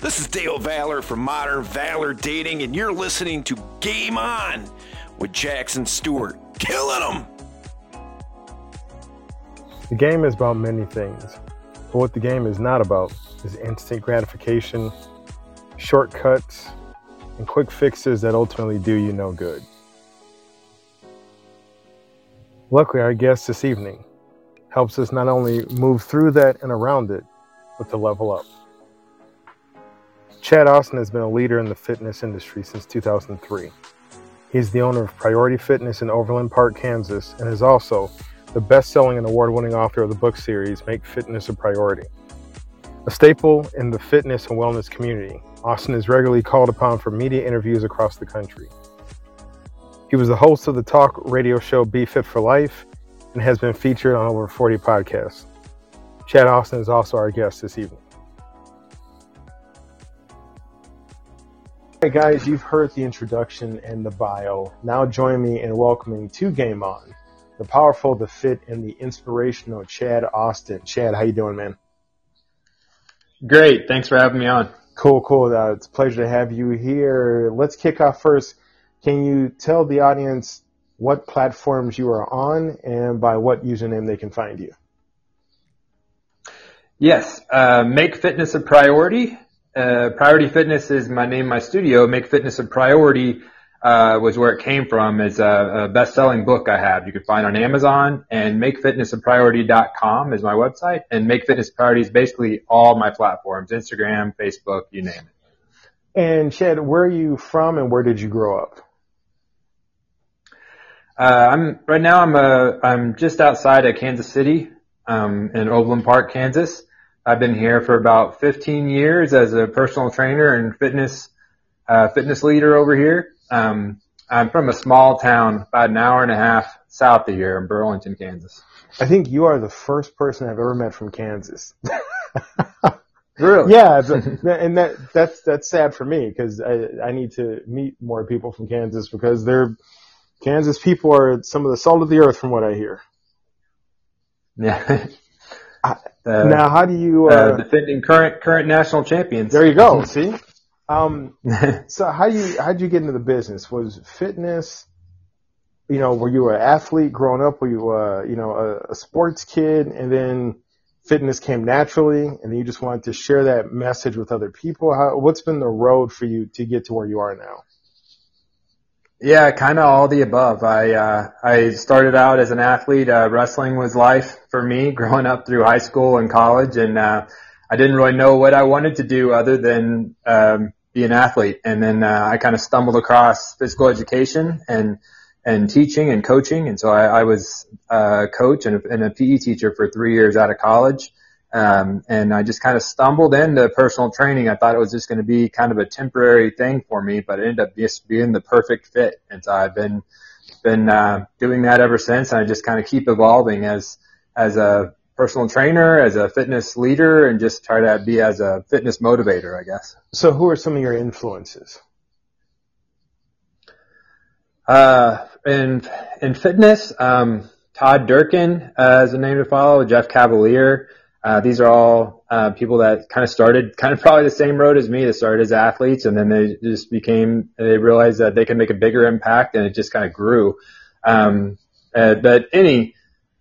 This is Dale Valor from Modern Valor Dating, and you're listening to Game On with Jackson Stewart. Killing them! The game is about many things, but what the game is not about is instant gratification, shortcuts, and quick fixes that ultimately do you no good. Luckily, our guest this evening helps us not only move through that and around it, but to level up. Chad Austin has been a leader in the fitness industry since 2003. He's the owner of Priority Fitness in Overland Park, Kansas, and is also the best selling and award winning author of the book series Make Fitness a Priority. A staple in the fitness and wellness community, Austin is regularly called upon for media interviews across the country. He was the host of the talk radio show Be Fit for Life and has been featured on over 40 podcasts. Chad Austin is also our guest this evening. Right, guys, you've heard the introduction and the bio. Now join me in welcoming to Game On, the powerful, the fit, and the inspirational Chad Austin. Chad, how you doing, man? Great. Thanks for having me on. Cool, cool. Uh, it's a pleasure to have you here. Let's kick off first. Can you tell the audience what platforms you are on and by what username they can find you? Yes. Uh, make fitness a priority uh, Priority Fitness is my name, my studio. Make Fitness a Priority uh, was where it came from. Is a, a best-selling book I have. You can find on Amazon, and MakeFitnessAPriority.com is my website. And Make Fitness Priority is basically all my platforms: Instagram, Facebook, you name it. And Chad, where are you from, and where did you grow up? Uh, I'm right now. I'm a, I'm just outside of Kansas City, um, in Overland Park, Kansas. I've been here for about 15 years as a personal trainer and fitness uh, fitness leader over here. Um, I'm from a small town about an hour and a half south of here in Burlington, Kansas. I think you are the first person I've ever met from Kansas. really? Yeah, and that that's that's sad for me because I I need to meet more people from Kansas because they're Kansas people are some of the salt of the earth from what I hear. Yeah. Uh, now, how do you uh, uh, defending current current national champions? There you go. See, um, so how you how did you get into the business? Was fitness, you know, were you an athlete growing up? Were you uh, you know a, a sports kid, and then fitness came naturally, and then you just wanted to share that message with other people? How, what's been the road for you to get to where you are now? Yeah, kind of all the above. I uh, I started out as an athlete. Uh, wrestling was life for me growing up through high school and college, and uh, I didn't really know what I wanted to do other than um, be an athlete. And then uh, I kind of stumbled across physical education and and teaching and coaching, and so I, I was a coach and a, and a PE teacher for three years out of college. Um, and I just kind of stumbled into personal training. I thought it was just going to be kind of a temporary thing for me, but it ended up just being the perfect fit. And so I've been, been, uh, doing that ever since. And I just kind of keep evolving as, as a personal trainer, as a fitness leader, and just try to be as a fitness motivator, I guess. So who are some of your influences? Uh, in, in fitness, um, Todd Durkin, uh, is a name to follow, Jeff Cavaliere, uh, these are all uh, people that kind of started kind of probably the same road as me. They started as athletes, and then they just became. They realized that they could make a bigger impact, and it just kind of grew. Um, uh, but any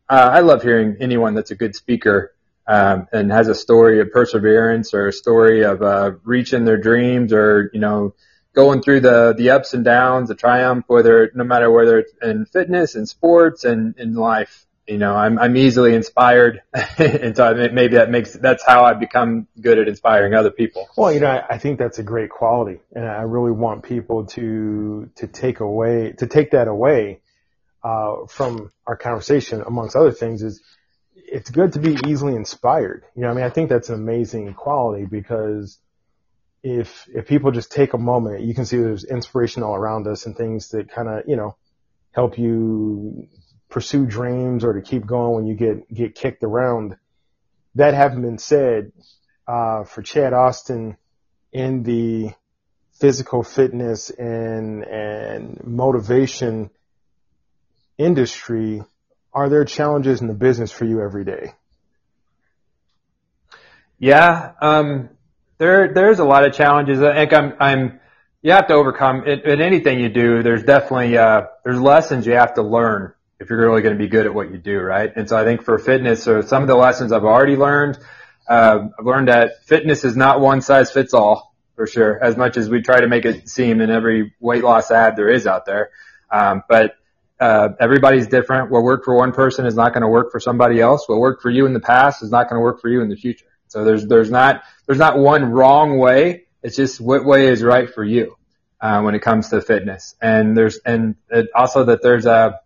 uh, I love hearing anyone that's a good speaker um, and has a story of perseverance or a story of uh, reaching their dreams or you know going through the the ups and downs, the triumph, whether no matter whether it's in fitness and sports and in life. You know, I'm I'm easily inspired, and so maybe that makes that's how I become good at inspiring other people. Well, you know, I, I think that's a great quality, and I really want people to to take away to take that away uh, from our conversation, amongst other things, is it's good to be easily inspired. You know, I mean, I think that's an amazing quality because if if people just take a moment, you can see there's inspiration all around us and things that kind of you know help you pursue dreams or to keep going when you get get kicked around. That having been said, uh, for Chad Austin in the physical fitness and and motivation industry, are there challenges in the business for you every day? Yeah, um, there there's a lot of challenges. I think I'm I'm you have to overcome in, in anything you do. There's definitely uh, there's lessons you have to learn if you're really going to be good at what you do, right? And so I think for fitness, so some of the lessons I've already learned, uh, I've learned that fitness is not one size fits all for sure. As much as we try to make it seem in every weight loss ad there is out there, um, but uh, everybody's different. What worked for one person is not going to work for somebody else. What worked for you in the past is not going to work for you in the future. So there's there's not there's not one wrong way. It's just what way is right for you uh, when it comes to fitness. And there's and it also that there's a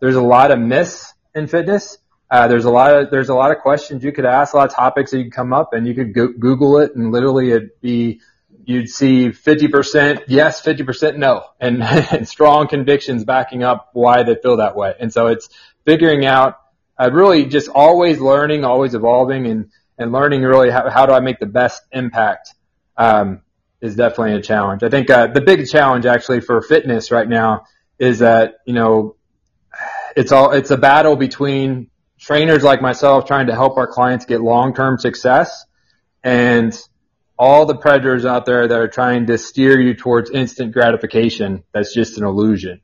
there's a lot of myths in fitness. Uh, there's a lot of there's a lot of questions you could ask, a lot of topics that you could come up, and you could go- Google it, and literally it'd be you'd see 50% yes, 50% no, and, and strong convictions backing up why they feel that way. And so it's figuring out, uh, really just always learning, always evolving, and and learning really how, how do I make the best impact um, is definitely a challenge. I think uh, the big challenge actually for fitness right now is that you know it's all it's a battle between trainers like myself trying to help our clients get long-term success and all the predators out there that are trying to steer you towards instant gratification that's just an illusion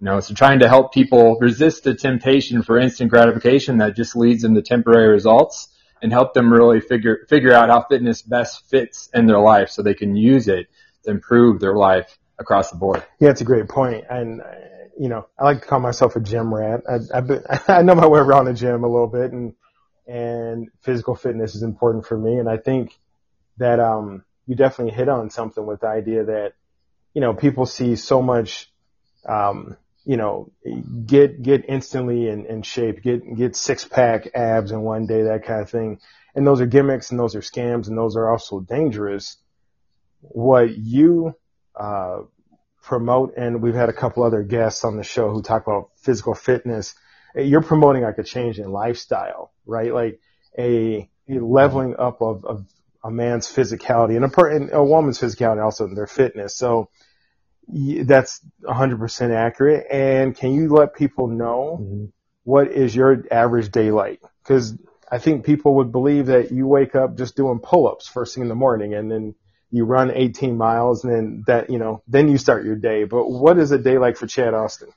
you know so trying to help people resist the temptation for instant gratification that just leads them to temporary results and help them really figure figure out how fitness best fits in their life so they can use it to improve their life across the board. Yeah, it's a great point. And you know, I like to call myself a gym rat. I, been, I know my way around the gym a little bit, and and physical fitness is important for me. And I think that um, you definitely hit on something with the idea that you know people see so much um, you know, get get instantly in, in shape, get get six pack abs in one day, that kind of thing. And those are gimmicks and those are scams and those are also dangerous. What you uh, promote, and we've had a couple other guests on the show who talk about physical fitness. You're promoting like a change in lifestyle, right? Like a, a leveling up of, of a man's physicality and a, per, and a woman's physicality also in their fitness. So that's 100% accurate. And can you let people know mm-hmm. what is your average day like? Because I think people would believe that you wake up just doing pull-ups first thing in the morning and then you run 18 miles and then that, you know, then you start your day. But what is a day like for Chad Austin?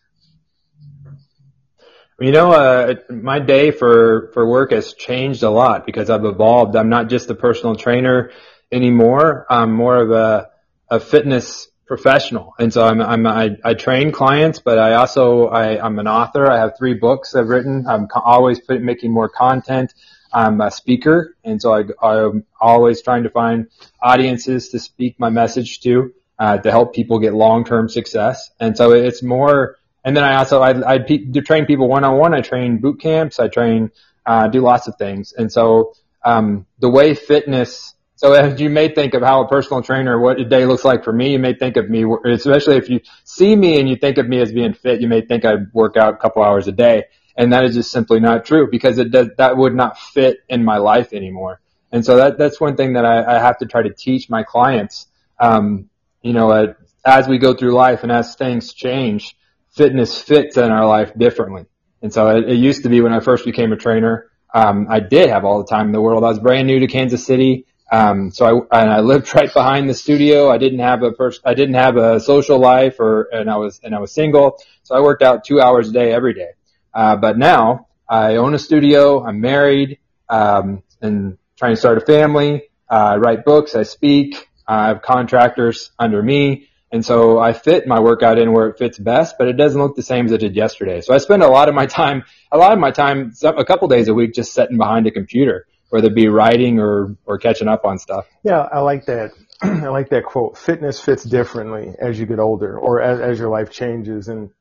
You know, uh, my day for, for work has changed a lot because I've evolved. I'm not just a personal trainer anymore. I'm more of a, a fitness professional. And so I'm, I'm, I, I train clients, but I also, I, I'm an author. I have three books I've written. I'm always put, making more content. I'm a speaker. And so I, I'm always trying to find audiences to speak my message to, uh, to help people get long-term success. And so it's more, and then I also, I, I pe- train people one-on-one. I train boot camps. I train, uh, do lots of things. And so, um, the way fitness, so as you may think of how a personal trainer, what a day looks like for me, you may think of me, especially if you see me and you think of me as being fit, you may think I work out a couple hours a day. And that is just simply not true because it does, that would not fit in my life anymore. And so that, that's one thing that I, I have to try to teach my clients. Um, you know, uh, as we go through life and as things change, fitness fits in our life differently. And so it, it used to be when I first became a trainer, um, I did have all the time in the world. I was brand new to Kansas City. Um, so I, and I lived right behind the studio. I didn't have a pers- I didn't have a social life or, and I was, and I was single. So I worked out two hours a day every day. Uh, but now I own a studio. I'm married, um, and trying to start a family. Uh, I write books. I speak. I have contractors under me. And so I fit my workout in where it fits best, but it doesn't look the same as it did yesterday. So I spend a lot of my time, a lot of my time, a couple days a week just sitting behind a computer, whether it be writing or, or catching up on stuff. Yeah, I like that. I like that quote. Fitness fits differently as you get older or as, as your life changes. And,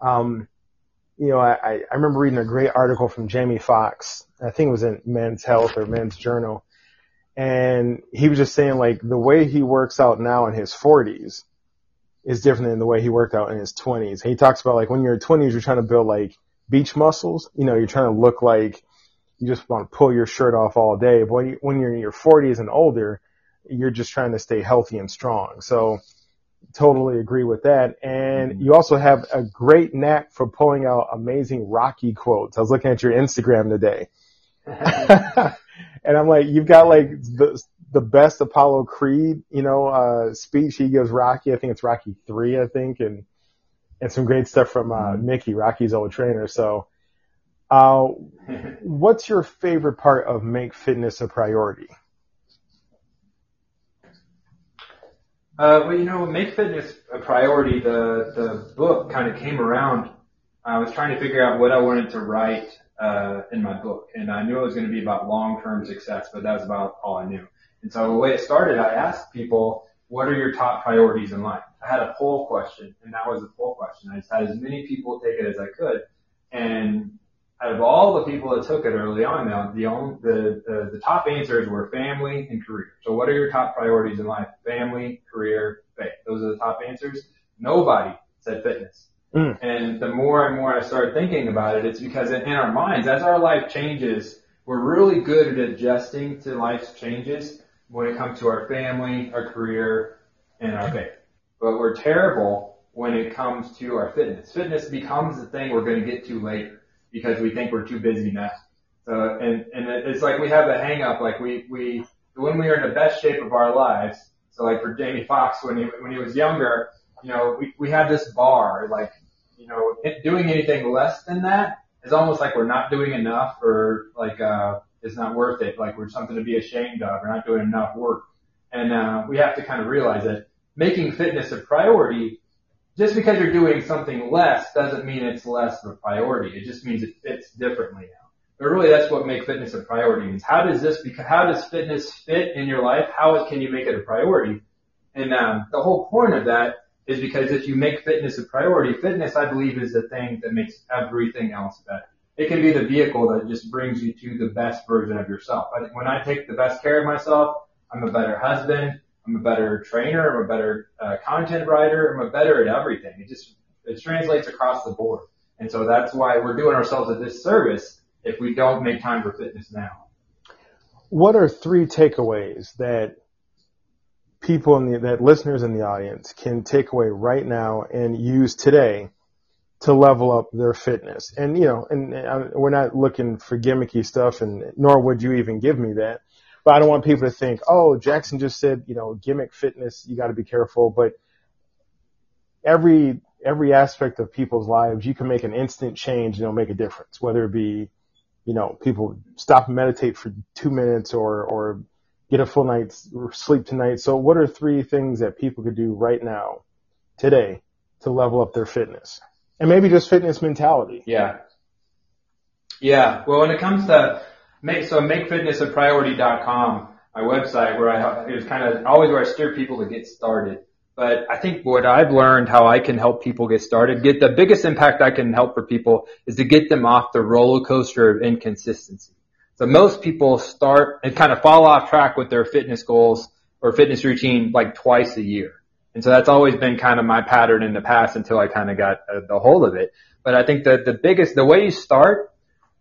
um, you know, I, I remember reading a great article from Jamie Foxx. I think it was in Men's Health or Men's Journal. And he was just saying like the way he works out now in his 40s is different than the way he worked out in his 20s. He talks about like when you're in 20s, you're trying to build like beach muscles. You know, you're trying to look like you just want to pull your shirt off all day. But when, you, when you're in your 40s and older, you're just trying to stay healthy and strong. So totally agree with that. And mm-hmm. you also have a great knack for pulling out amazing Rocky quotes. I was looking at your Instagram today. and I'm like, you've got like the, the best Apollo Creed, you know, uh, speech he gives Rocky. I think it's Rocky three, I think, and, and some great stuff from, uh, mm-hmm. Mickey, Rocky's old trainer. So, uh, what's your favorite part of make fitness a priority? Uh, well, you know, make fitness a priority. The the book kind of came around. I was trying to figure out what I wanted to write uh, in my book, and I knew it was going to be about long term success, but that was about all I knew. And so the way it started, I asked people, "What are your top priorities in life?" I had a poll question, and that was a poll question. I just had as many people take it as I could, and out of all the people that took it early on, now the only, the, the the top answers were family and career. So what are your top priorities in life? Family, career, faith. Those are the top answers. Nobody said fitness. Mm. And the more and more I started thinking about it, it's because in, in our minds, as our life changes, we're really good at adjusting to life's changes when it comes to our family, our career, and our faith. But we're terrible when it comes to our fitness. Fitness becomes the thing we're going to get to later because we think we're too busy now. So, and, and it's like we have a hang up, like we, we, when we are in the best shape of our lives, so like for Jamie Foxx, when he, when he was younger, you know, we, we had this bar, like, you know, doing anything less than that is almost like we're not doing enough or like, uh, it's not worth it. Like we're something to be ashamed of. We're not doing enough work. And, uh, we have to kind of realize that making fitness a priority just because you're doing something less doesn't mean it's less of a priority. It just means it fits differently now. But really that's what make fitness a priority means. How does this, how does fitness fit in your life? How can you make it a priority? And, um, the whole point of that is because if you make fitness a priority, fitness I believe is the thing that makes everything else better. It can be the vehicle that just brings you to the best version of yourself. When I take the best care of myself, I'm a better husband, I'm a better trainer. I'm a better uh, content writer. I'm a better at everything. It just it translates across the board. And so that's why we're doing ourselves a disservice if we don't make time for fitness now. What are three takeaways that people in the, that listeners in the audience can take away right now and use today to level up their fitness? And you know, and, and we're not looking for gimmicky stuff, and nor would you even give me that. But I don't want people to think, oh, Jackson just said, you know, gimmick fitness, you got to be careful. But every every aspect of people's lives, you can make an instant change, and it'll make a difference. Whether it be, you know, people stop and meditate for two minutes or or get a full night's sleep tonight. So, what are three things that people could do right now, today, to level up their fitness, and maybe just fitness mentality? Yeah. Yeah. Well, when it comes to make so makefitnessapriority.com, my website where I it was kind of always where I steer people to get started. But I think what I've learned how I can help people get started, get the biggest impact I can help for people is to get them off the roller coaster of inconsistency. So most people start and kind of fall off track with their fitness goals or fitness routine like twice a year. And so that's always been kind of my pattern in the past until I kind of got uh, the hold of it. But I think that the biggest, the way you start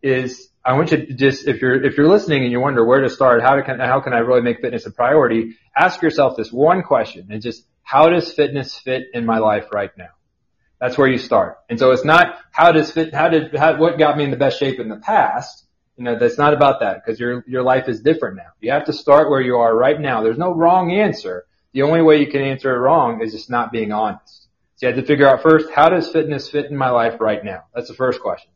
is I want you to just, if you're, if you're listening and you wonder where to start, how to, how can I really make fitness a priority? Ask yourself this one question and just, how does fitness fit in my life right now? That's where you start. And so it's not how does fit, how did, how, what got me in the best shape in the past? You know, that's not about that because your, your life is different now. You have to start where you are right now. There's no wrong answer. The only way you can answer it wrong is just not being honest. So you have to figure out first, how does fitness fit in my life right now? That's the first question.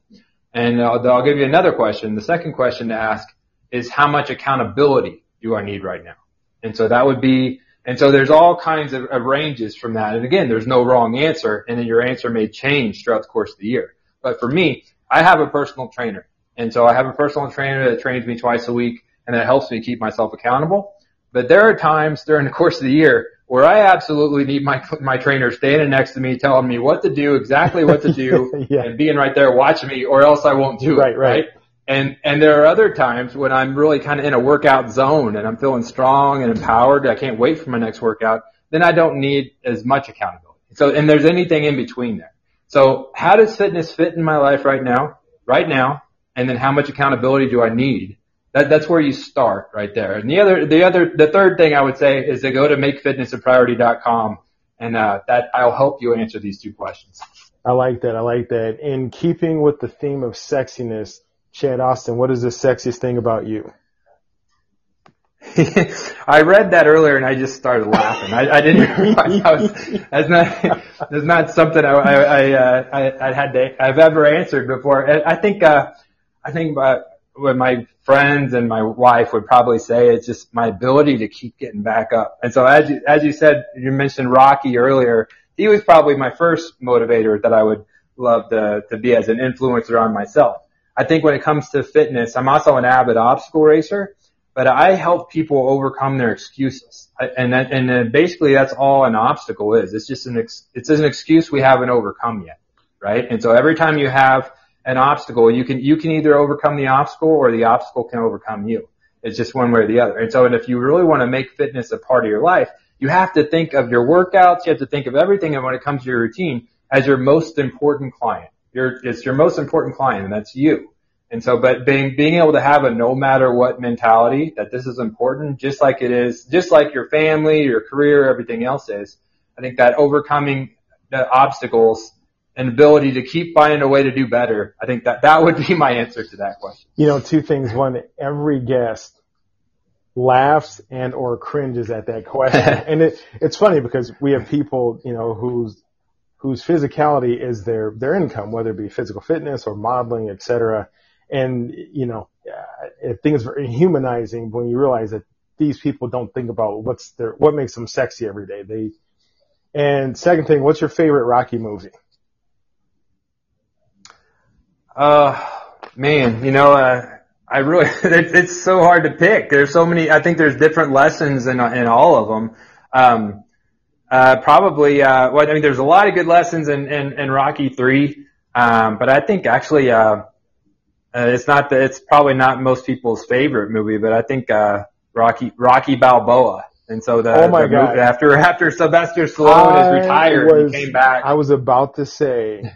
And uh, I'll, I'll give you another question. The second question to ask is how much accountability do I need right now? And so that would be, and so there's all kinds of, of ranges from that. And again, there's no wrong answer and then your answer may change throughout the course of the year. But for me, I have a personal trainer. And so I have a personal trainer that trains me twice a week and that helps me keep myself accountable. But there are times during the course of the year where I absolutely need my my trainer standing next to me, telling me what to do, exactly what to do, yeah. and being right there watching me, or else I won't do right, it. Right, right. And and there are other times when I'm really kind of in a workout zone and I'm feeling strong and empowered. I can't wait for my next workout. Then I don't need as much accountability. So and there's anything in between there. So how does fitness fit in my life right now? Right now, and then how much accountability do I need? That, that's where you start right there. And the other, the other, the third thing I would say is to go to makefitnessapriority.com and, uh, that I'll help you answer these two questions. I like that. I like that. In keeping with the theme of sexiness, Chad Austin, what is the sexiest thing about you? I read that earlier and I just started laughing. I, I didn't realize I was, that's not, that's not something I, I, I, uh, I, I had to, I've ever answered before. I think, uh, I think, uh, what my friends and my wife would probably say it's just my ability to keep getting back up. And so as you, as you said, you mentioned Rocky earlier. He was probably my first motivator that I would love to, to be as an influencer on myself. I think when it comes to fitness, I'm also an avid obstacle racer, but I help people overcome their excuses. And that, and basically that's all an obstacle is. It's just an, ex, it's an excuse we haven't overcome yet. Right. And so every time you have an obstacle, you can, you can either overcome the obstacle or the obstacle can overcome you. It's just one way or the other. And so, and if you really want to make fitness a part of your life, you have to think of your workouts, you have to think of everything and when it comes to your routine as your most important client. Your, it's your most important client and that's you. And so, but being, being able to have a no matter what mentality that this is important, just like it is, just like your family, your career, everything else is, I think that overcoming the obstacles and ability to keep finding a way to do better. I think that that would be my answer to that question. You know, two things. One, every guest laughs and or cringes at that question. and it, it's funny because we have people, you know, whose, whose physicality is their, their income, whether it be physical fitness or modeling, et cetera. And, you know, I think it's very humanizing when you realize that these people don't think about what's their, what makes them sexy every day. They, and second thing, what's your favorite Rocky movie? Uh, man, you know, uh, I really, it, it's so hard to pick. There's so many, I think there's different lessons in, in all of them. Um, uh, probably, uh, well, I mean, there's a lot of good lessons in, in, in Rocky 3. Um, but I think actually, uh, uh, it's not that it's probably not most people's favorite movie, but I think, uh, Rocky, Rocky Balboa. And so the, oh my the God. after, after Sylvester Stallone I is retired, was, he came back. I was about to say,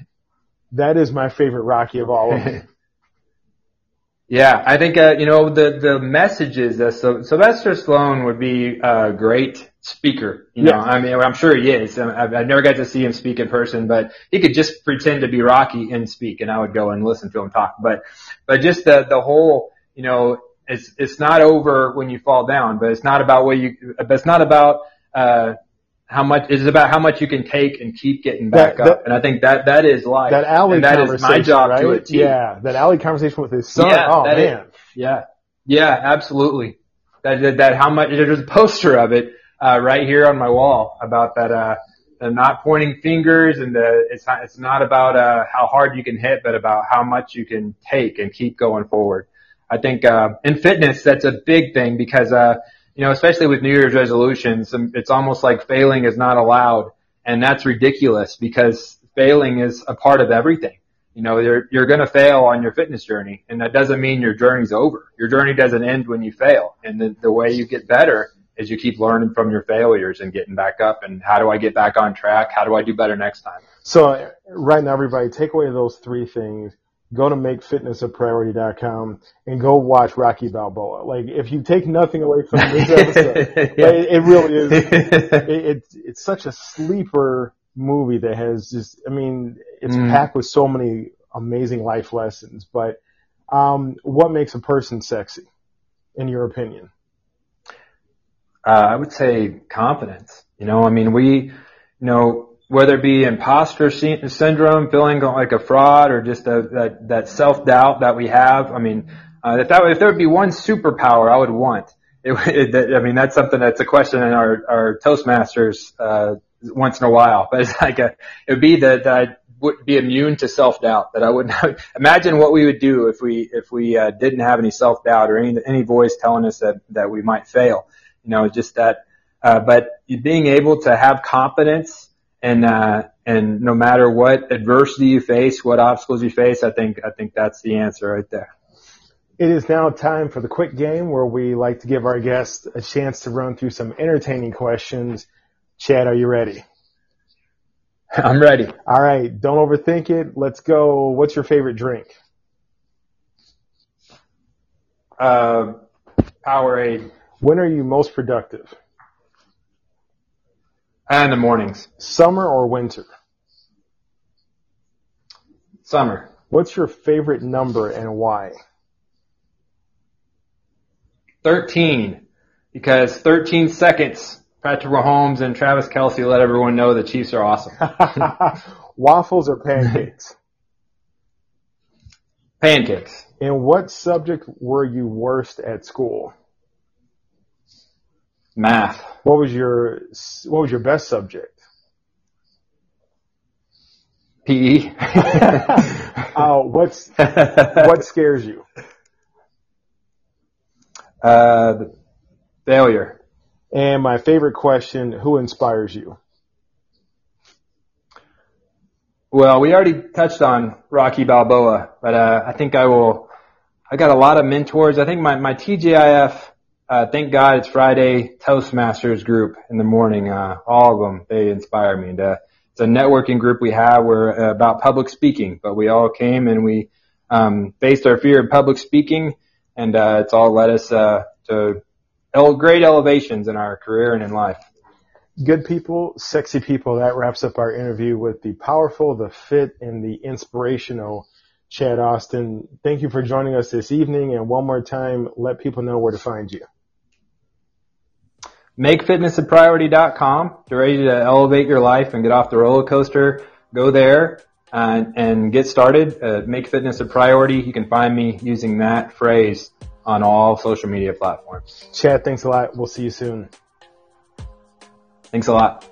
that is my favorite Rocky of all of them. yeah, I think uh, you know the the messages that so, Sylvester Stallone would be a great speaker. You know, I mean, I'm sure he is. I've, I've never got to see him speak in person, but he could just pretend to be Rocky and speak, and I would go and listen to him talk. But but just the the whole you know it's it's not over when you fall down, but it's not about what you. But it's not about uh how much it is about how much you can take and keep getting back that, up. That, and I think that that is life. That alley and that conversation, is my job right? to achieve. Yeah, that alley conversation with his son. Yeah, oh man. Is, yeah, yeah, absolutely. That, that that how much there's a poster of it uh, right here on my wall about that. Uh, the not pointing fingers and the, it's not it's not about uh, how hard you can hit, but about how much you can take and keep going forward. I think uh, in fitness that's a big thing because uh, you know, especially with New Year's resolutions, um, it's almost like failing is not allowed. And that's ridiculous because failing is a part of everything. You know, you're, you're going to fail on your fitness journey and that doesn't mean your journey's over. Your journey doesn't end when you fail. And the, the way you get better is you keep learning from your failures and getting back up and how do I get back on track? How do I do better next time? So right now, everybody take away those three things go to makefitnessapriority.com and go watch Rocky Balboa. Like, if you take nothing away from this episode, yeah. it, it, really is. It, it's it's such a sleeper movie that has just. I mean, it's mm. packed with so many amazing life lessons. But um, what makes a person sexy, in your opinion? Uh, I would say confidence. You know, I mean, we, you know, whether it be imposter syndrome, feeling like a fraud, or just a, that, that self doubt that we have. I mean, uh, if that if there would be one superpower I would want, it, it, I mean that's something that's a question in our our Toastmasters uh, once in a while. But it's like a it would be that, that I would be immune to self doubt. That I would not imagine what we would do if we if we uh, didn't have any self doubt or any any voice telling us that that we might fail. You know, just that. Uh, but being able to have confidence and uh, and no matter what adversity you face, what obstacles you face, I think I think that's the answer right there. It is now time for the quick game where we like to give our guests a chance to run through some entertaining questions. Chad, are you ready? I'm ready. All right, don't overthink it. Let's go. What's your favorite drink? Uh, Powerade. When are you most productive? In the mornings. Summer or winter? Summer. What's your favorite number and why? 13. Because 13 seconds, Patrick Mahomes and Travis Kelce let everyone know the Chiefs are awesome. Waffles or pancakes? Pancakes. In what subject were you worst at school? Math. What was your What was your best subject? PE. uh, what's what scares you? Uh, failure. And my favorite question: Who inspires you? Well, we already touched on Rocky Balboa, but uh, I think I will. I got a lot of mentors. I think my my TGIF uh, thank God it's Friday Toastmasters group in the morning. Uh, all of them, they inspire me. And, uh, it's a networking group we have. We're uh, about public speaking, but we all came and we um, faced our fear of public speaking, and uh, it's all led us uh, to great elevations in our career and in life. Good people, sexy people. That wraps up our interview with the powerful, the fit, and the inspirational Chad Austin. Thank you for joining us this evening. And one more time, let people know where to find you. MakeFitnessApriority.com. You're ready to elevate your life and get off the roller coaster, go there and, and get started. Uh, make fitness a priority. You can find me using that phrase on all social media platforms. Chad, thanks a lot. We'll see you soon. Thanks a lot.